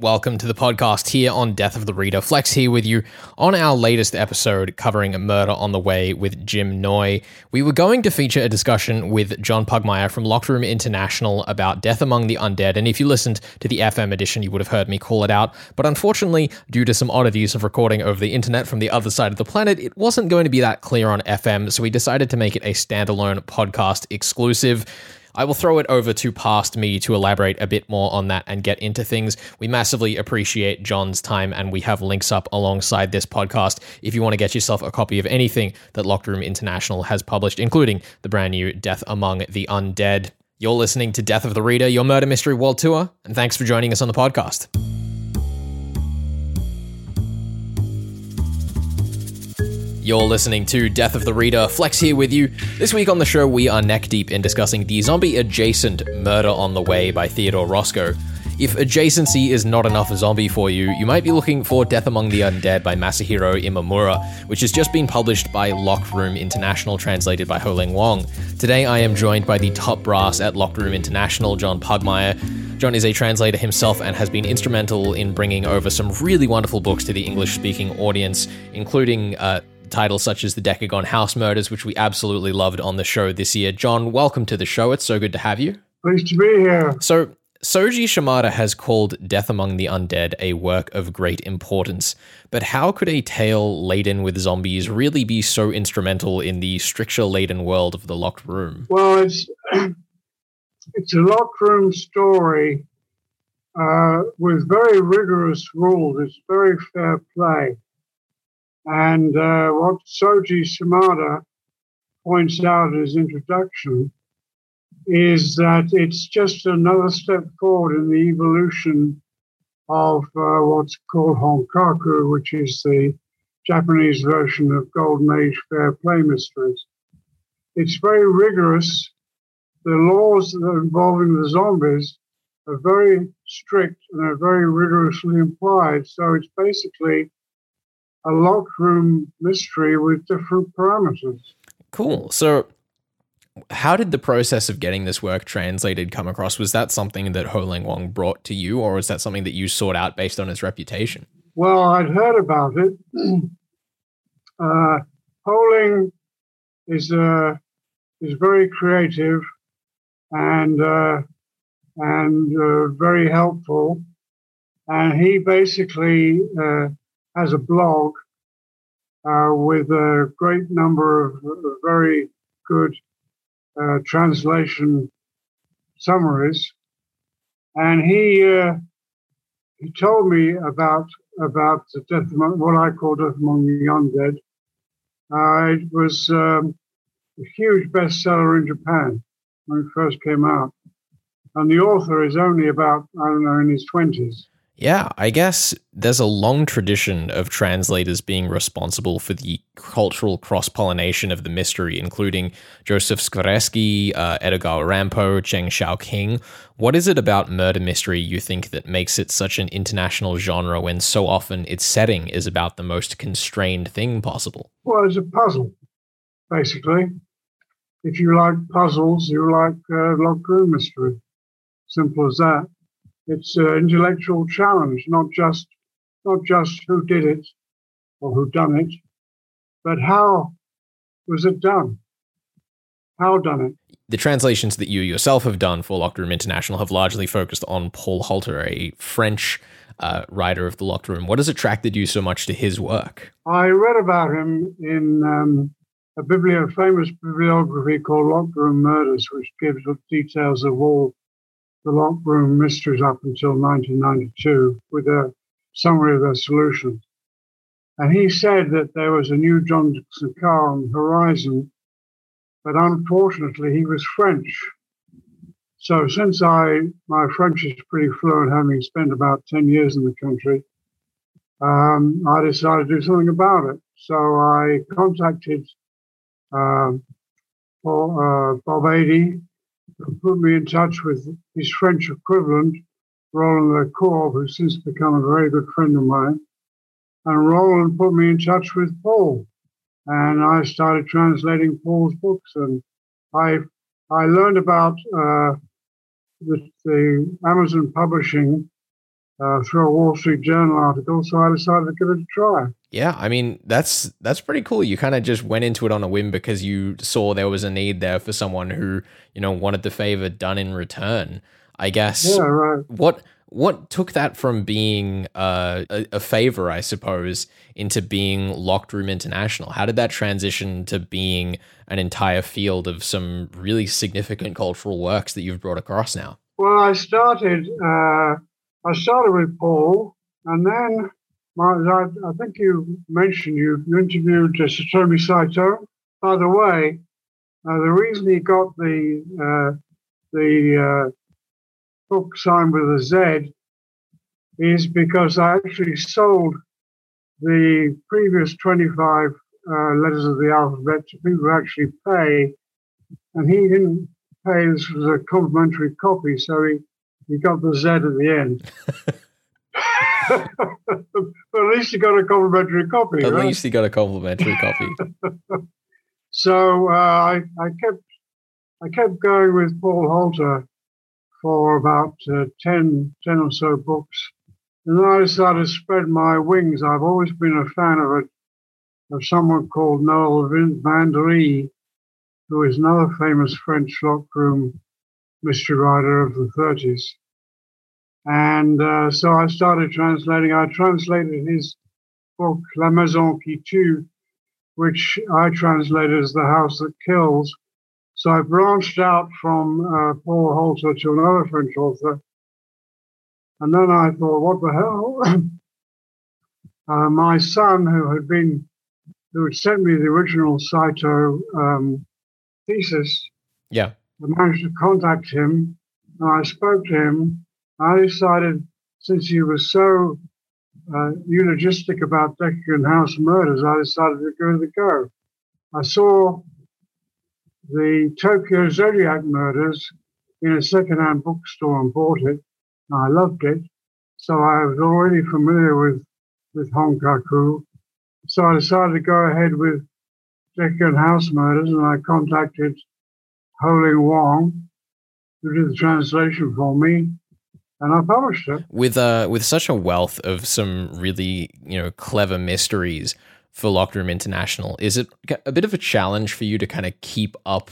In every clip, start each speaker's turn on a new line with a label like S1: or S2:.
S1: Welcome to the podcast here on Death of the Reader. Flex here with you on our latest episode covering Murder on the Way with Jim Noy. We were going to feature a discussion with John Pugmire from Locked Room International about Death Among the Undead, and if you listened to the FM edition, you would have heard me call it out. But unfortunately, due to some oddities of recording over the internet from the other side of the planet, it wasn't going to be that clear on FM, so we decided to make it a standalone podcast exclusive. I will throw it over to past me to elaborate a bit more on that and get into things. We massively appreciate John's time, and we have links up alongside this podcast if you want to get yourself a copy of anything that Locked Room International has published, including the brand new Death Among the Undead. You're listening to Death of the Reader, your murder mystery world tour, and thanks for joining us on the podcast. You're listening to Death of the Reader. Flex here with you. This week on the show, we are neck deep in discussing the zombie adjacent Murder on the Way by Theodore Roscoe. If adjacency is not enough zombie for you, you might be looking for Death Among the Undead by Masahiro Imamura, which has just been published by Locked Room International, translated by Ho-Ling Wong. Today I am joined by the top brass at Locked Room International, John Pugmire. John is a translator himself and has been instrumental in bringing over some really wonderful books to the English speaking audience, including uh, titles such as the Decagon House Murders, which we absolutely loved on the show this year. John, welcome to the show. It's so good to have you.
S2: Pleased to be here.
S1: So, Soji Shimada has called Death Among the Undead a work of great importance. But how could a tale laden with zombies really be so instrumental in the stricture laden world of the locked room?
S2: Well, it's it's a locked room story uh, with very rigorous rules. It's very fair play. And uh, what Soji Shimada points out in his introduction is that it's just another step forward in the evolution of uh, what's called Honkaku, which is the Japanese version of Golden Age fair play mysteries. It's very rigorous. The laws involving the zombies are very strict and are very rigorously applied. So it's basically a locked room mystery with different parameters.
S1: Cool. So, how did the process of getting this work translated come across? Was that something that Ho-Ling Wong brought to you, or was that something that you sought out based on his reputation?
S2: Well, I'd heard about it. uh, Ho-Ling is uh, is very creative and uh, and uh, very helpful, and he basically uh, has a blog uh, with a great number of very good uh, translation summaries, and he uh, he told me about about the death among, what I call death among the undead. Uh, it was um, a huge bestseller in Japan when it first came out, and the author is only about I don't know in his twenties.
S1: Yeah, I guess there's a long tradition of translators being responsible for the cultural cross pollination of the mystery, including Josef Škvorecký, uh, Edgar Rampo, Cheng Xiaoqing. What is it about murder mystery you think that makes it such an international genre when so often its setting is about the most constrained thing possible?
S2: Well, it's a puzzle, basically. If you like puzzles, you like uh, locked room mystery. Simple as that it's an intellectual challenge, not just not just who did it or who done it, but how was it done? How done it?
S1: The translations that you yourself have done for Locked Room International have largely focused on Paul Halter, a French uh, writer of the Locked Room. What has attracted you so much to his work?
S2: I read about him in um, a biblio- famous bibliography called Locked Room Murders, which gives details of all the locked room mysteries up until 1992 with a summary of their solutions. And he said that there was a new John Dickson Carr on the horizon, but unfortunately he was French. So since I my French is pretty fluent, having spent about 10 years in the country, um, I decided to do something about it. So I contacted uh, Paul, uh, Bob Adey, put me in touch with his French equivalent, Roland Lacourbe, who's since become a very good friend of mine. And Roland put me in touch with Paul. And I started translating Paul's books. And I I learned about uh, the, the Amazon publishing uh, through a Wall Street Journal article, so I decided to give it a try.
S1: Yeah, I mean that's that's pretty cool. You kind of just went into it on a whim because you saw there was a need there for someone who you know wanted the favor done in return. I guess.
S2: Yeah, right.
S1: What what took that from being uh, a, a favor, I suppose, into being Locked Room International? How did that transition to being an entire field of some really significant cultural works that you've brought across now?
S2: Well, I started. Uh, I started with Paul, and then I, think you mentioned you, you interviewed uh, Satomi Saito. By the way, uh, the reason he got the uh, the uh, book signed with a Z is because I actually sold the previous 25 uh, letters of the alphabet to people who actually pay, and he didn't pay. This was a complimentary copy, so he, he got the Z at the end. but at least he got a complimentary copy.
S1: At
S2: right?
S1: least he got a complimentary copy.
S2: so uh, I, I kept I kept going with Paul Halter for about uh, 10, 10 or so books. And then I started to spread my wings. I've always been a fan of it, of someone called Noel Vindry, who is another famous French locked room mystery writer of the 30s. And uh, so I started translating. I translated his book, La Maison qui tue, which I translated as The House That Kills. So I branched out from uh, Paul Halter to another French author. And then I thought, what the hell? uh, my son, who had been, who had sent me the original Saito um, thesis,
S1: yeah,
S2: I managed to contact him, and I spoke to him. I decided, since he was so uh, eulogistic about Decagon House murders, I decided to give it a go. I saw the Tokyo Zodiac murders in a second-hand bookstore and bought it. I loved it. So I was already familiar with, with Honkaku. So I decided to go ahead with Decagon House Murders and I contacted Ho-Ling Wong, who did the translation for me, and I published it.
S1: With uh with such a wealth of some really, you know, clever mysteries for Locked Room International, is it a bit of a challenge for you to kind of keep up,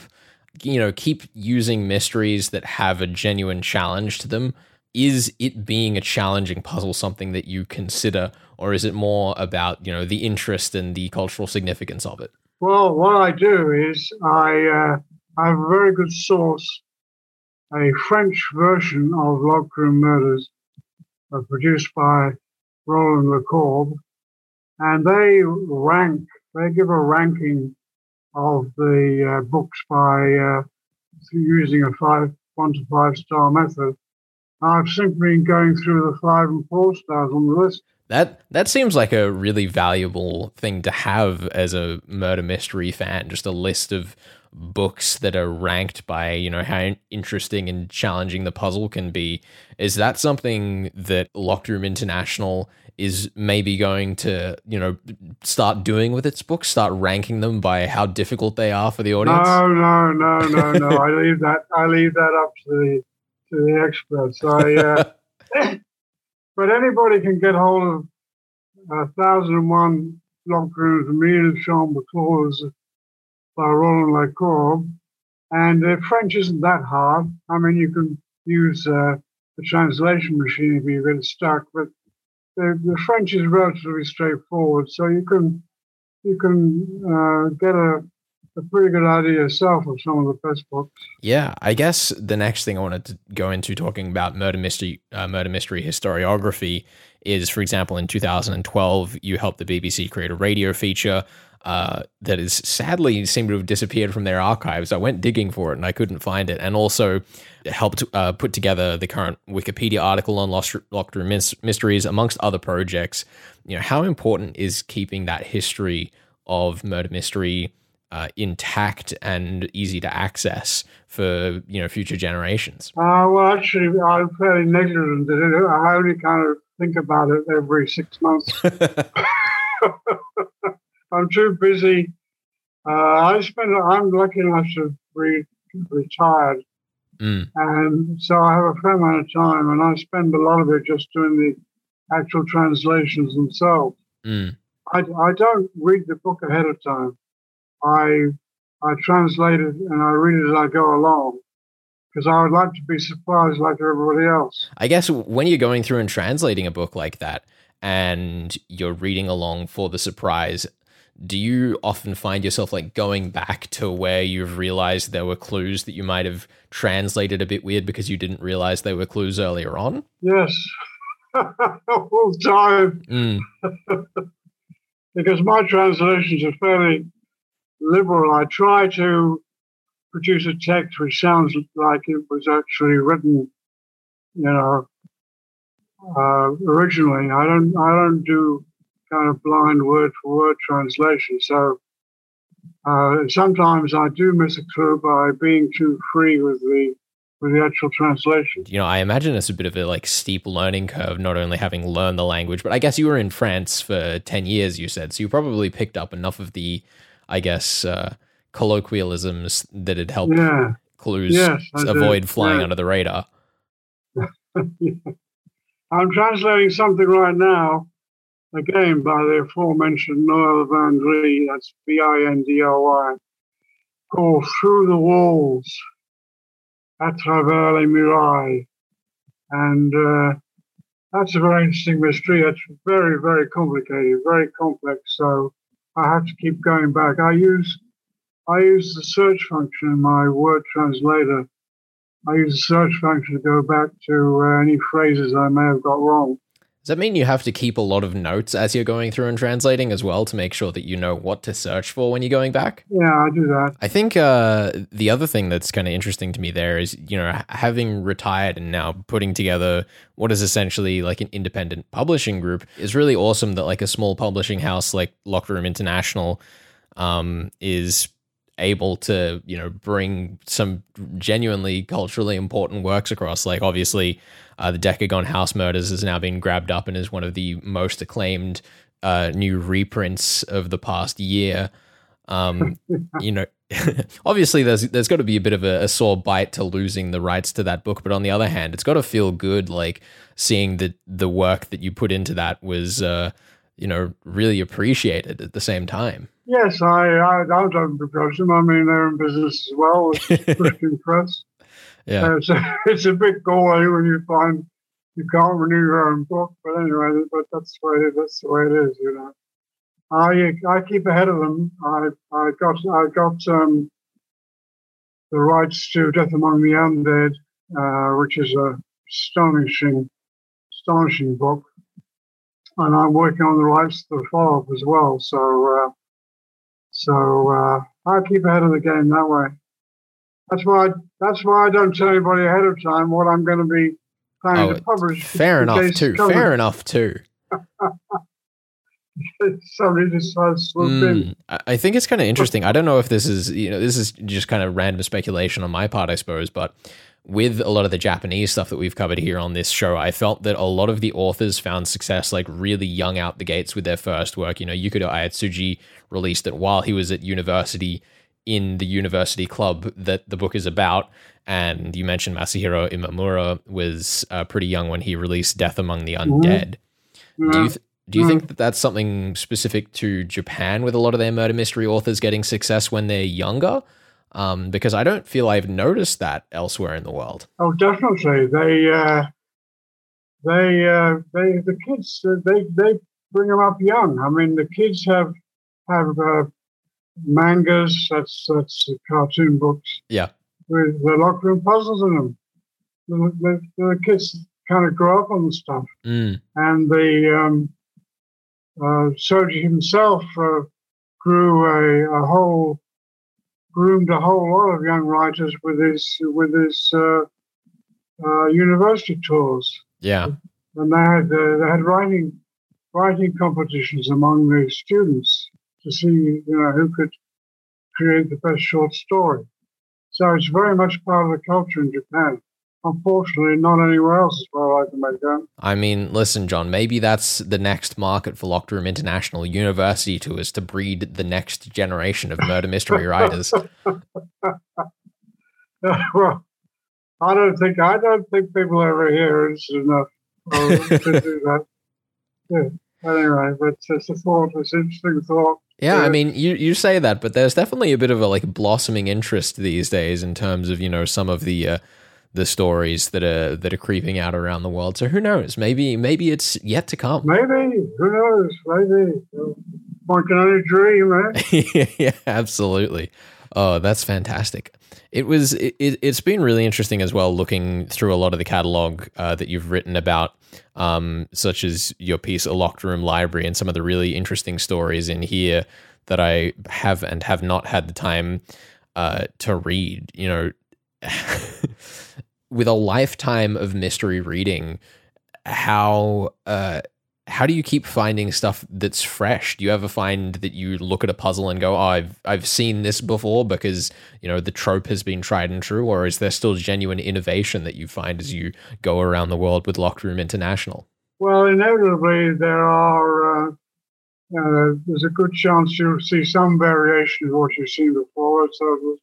S1: you know, keep using mysteries that have a genuine challenge to them is it being a challenging puzzle something that you consider or is it more about you know the interest and the cultural significance of it
S2: well what i do is i uh, I have a very good source a french version of locked room murders uh, produced by roland lacourbe and they rank they give a ranking of the uh, books by uh, using a five one to five star method I've simply been going through the five and four stars on the list.
S1: That that seems like a really valuable thing to have as a murder mystery fan. Just a list of books that are ranked by you know how interesting and challenging the puzzle can be. Is that something that Locked Room International is maybe going to you know start doing with its books? Start ranking them by how difficult they are for the audience?
S2: No, no, no, no, no. I leave that. I leave that up to the to the experts. I, uh, but anybody can get hold of a thousand and one locked rooms of me and Sean McClaws by Roland Lacourbe. And uh, French isn't that hard. I mean, you can use uh, the translation machine if you get stuck, but the, the, French is relatively straightforward. So you can you can uh, get a a pretty good idea yourself of some of the best books.
S1: Yeah, I guess the next thing I wanted to go into talking about murder mystery, uh, murder mystery historiography is, for example, in 2012, you helped the BBC create a radio feature uh, that is sadly seemed to have disappeared from their archives. I went digging for it and I couldn't find it, and also helped uh, put together the current Wikipedia article on Lost Locked Room Mysteries, amongst other projects. You know, how important is keeping that history of murder mystery? uh, intact and easy to access for you know future generations?
S2: Uh, well, actually, I'm fairly negligent. I only kind of think about it every six months. I'm too busy. Uh, I spend. I'm lucky enough to be retired
S1: Mm.
S2: And so I have a fair amount of time, and I spend a lot of it just doing the actual translations themselves.
S1: Mm.
S2: I, I don't read the book ahead of time. I I translate it and I read it as I go along because I would like to be surprised like everybody else.
S1: I guess when you're going through and translating a book like that and you're reading along for the surprise, do you often find yourself like going back to where you've realized there were clues that you might have translated a bit weird because you didn't realize they were clues earlier on?
S2: Yes, all the time.
S1: Mm.
S2: because my translations are fairly liberal. I try to produce a text which sounds like it was actually written, you know, uh, originally. I don't. I don't do kind of blind word for word translation. So uh, sometimes I do miss a clue by being too free with the with the actual translation.
S1: You know, I imagine it's a bit of a like steep learning curve, not only having learned the language, but I guess you were in France for ten years. You said so. You probably picked up enough of the, I guess, uh, colloquialisms that had helped
S2: Yeah.
S1: clues
S2: Yes, I did.
S1: avoid flying
S2: Yeah.
S1: under the radar.
S2: I'm translating something right now, again by the aforementioned Noel Van that's V I N D O Y, called Through the Walls, à travers les murailles. And uh, that's a very interesting mystery. It's very, very complicated, very complex. So I have to keep going back. I use I use the search function in my word translator. I use the search function to go back to uh, any phrases I may have got wrong.
S1: Does that mean you have to keep a lot of notes as you're going through and translating as well to make sure that you know what to search for when you're going back?
S2: Yeah, I do that.
S1: I think uh, the other thing that's kind of interesting to me there is, you know, having retired and now putting together what is essentially like an independent publishing group is really awesome that like a small publishing house like Locked Room International um, is able to, you know, bring some genuinely culturally important works across. Like obviously, uh, the Decagon House Murders has now been grabbed up and is one of the most acclaimed uh, new reprints of the past year. Um, you know, obviously there's there's got to be a bit of a, a sore bite to losing the rights to that book, but on the other hand, it's got to feel good, like seeing that the work that you put into that was, uh, you know, really appreciated at the same time.
S2: Yes, I, I, I don't begrudge them. I mean, they're in business as well, Christian Press.
S1: Yeah,
S2: Uh, it's, a, it's a goal eh, when you find you can't renew your own book. But anyway, but that's the way it, that's the way it is, you know. I I keep ahead of them. I I got I got um, the rights to Death Among the Undead, uh, which is a astonishing astonishing book, and I'm working on the rights to the follow-up as well. So uh, so uh, I keep ahead of the game that way. That's why that's why I don't tell anybody ahead of time what I'm going to be planning
S1: Oh,
S2: to publish.
S1: fair enough too.
S2: somebody-
S1: Fair enough too.
S2: Somebody decides to.
S1: Mm, I I think it's kind of interesting. I don't know if this is, you know, this is just kind of random speculation on my part, I suppose, but with a lot of the Japanese stuff that we've covered here on this show, I felt that a lot of the authors found success like really young out the gates with their first work. You know, Yukito Ayatsuji released it while he was at university in the university club that the book is about. And you mentioned Masahiro Imamura was uh, pretty young when he released Death Among the mm-hmm. Undead. Do you mm-hmm. th- do you mm-hmm. think that that's something specific to Japan with a lot of their murder mystery authors getting success when they're younger? Um, because I don't feel I've noticed that elsewhere in the world.
S2: Oh, definitely. They, uh, they, uh, they, the kids, uh, they, they bring them up young. I mean, the kids have have uh, mangas. That's that's cartoon books
S1: Yeah.
S2: with the locked room puzzles in them. The, the, the kids kind of grow up on the stuff,
S1: Mm,
S2: and the um, uh, Soji himself uh, grew a, a whole groomed a whole lot of young writers with his with his uh, uh, university tours,
S1: yeah.
S2: and they had uh, they had writing writing competitions among the students to see you know who could create the best short story. So it's very much part of the culture in Japan. Unfortunately, not anywhere else as far as I can make out.
S1: I mean, listen, John, maybe that's the next market for Locked Room International University tours to breed the next generation of murder mystery writers.
S2: well, I don't think I don't think people ever hear it's enough to do that. Yeah. Anyway, but it's a thought. It's an interesting thought.
S1: Yeah, I mean, you you say that, but there's definitely a bit of a like blossoming interest these days in terms of you know some of the uh, the stories that are that are creeping out around the world. So who knows? Maybe maybe it's yet to come.
S2: Maybe who knows? Maybe one can only dream, right?
S1: yeah, absolutely. Oh, that's fantastic. It was. It, has been really interesting as well, looking through a lot of the catalog uh, that you've written about, um, such as your piece, "A Locked Room Library," and some of the really interesting stories in here that I have and have not had the time uh, to read. You know, with a lifetime of mystery reading, how uh, how do you keep finding stuff that's fresh? Do you ever find that you look at a puzzle and go, "Oh, I've I've seen this before because you know the trope has been tried and true," or is there still genuine innovation that you find as you go around the world with Locked Room International?
S2: Well, inevitably there are. Uh, uh, there's a good chance you'll see some variation of what you've seen before. So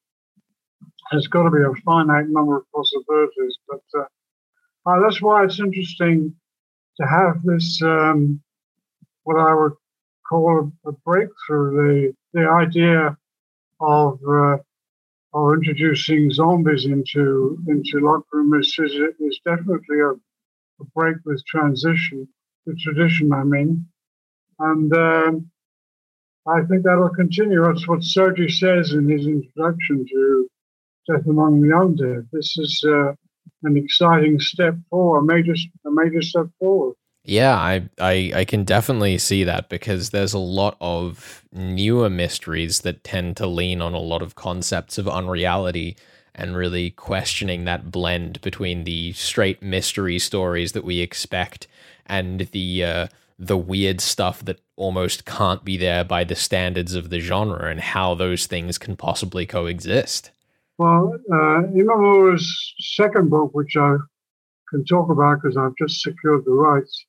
S2: there's got to be a finite number of possibilities, but uh, uh that's why it's interesting to have this, um, what I would call a, breakthrough, the, the idea of, uh, of introducing zombies into, into locked room is, is definitely a, a break with transition, the tradition, I mean. And um, I think that'll continue. That's what Soji says in his introduction to Among the Undead. This is uh, an exciting step forward, a major, a major step forward.
S1: Yeah, I, I I can definitely see that because there's a lot of newer mysteries that tend to lean on a lot of concepts of unreality and really questioning that blend between the straight mystery stories that we expect and the uh, the weird stuff that almost can't be there by the standards of the genre and how those things can possibly coexist.
S2: Well, uh, Imamura's second book, which I can talk about because I've just secured the rights,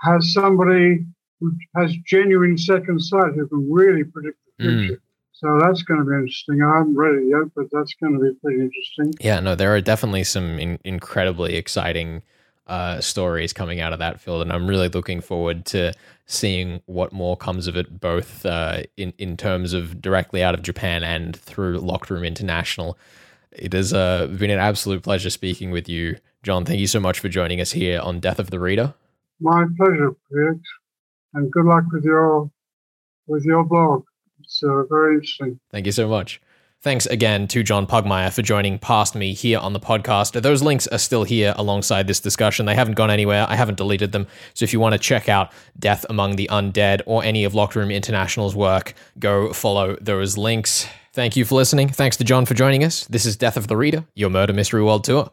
S2: has somebody who has genuine second sight who can really predict the hmm. future. Mm. So that's going to be interesting. I haven't read it yet, but that's going to be pretty interesting.
S1: Yeah, no, there are definitely some in- incredibly exciting uh, stories coming out of that field, and I'm really looking forward to seeing what more comes of it, both uh, in in terms of directly out of Japan and through Locked Room International. It has uh, been an absolute pleasure speaking with you, John. Thank you so much for joining us here on Death of the Reader.
S2: My pleasure, Felix, and good luck with your with your blog. It's uh, very interesting.
S1: Thank you so much. Thanks again to John Pugmire for joining past me here on the podcast. Those links are still here alongside this discussion. They haven't gone anywhere. I haven't deleted them. So if you want to check out Death Among the Undead or any of Locked Room International's work, go follow those links. Thank you for listening. Thanks to John for joining us. This is Death of the Reader, your murder mystery world tour.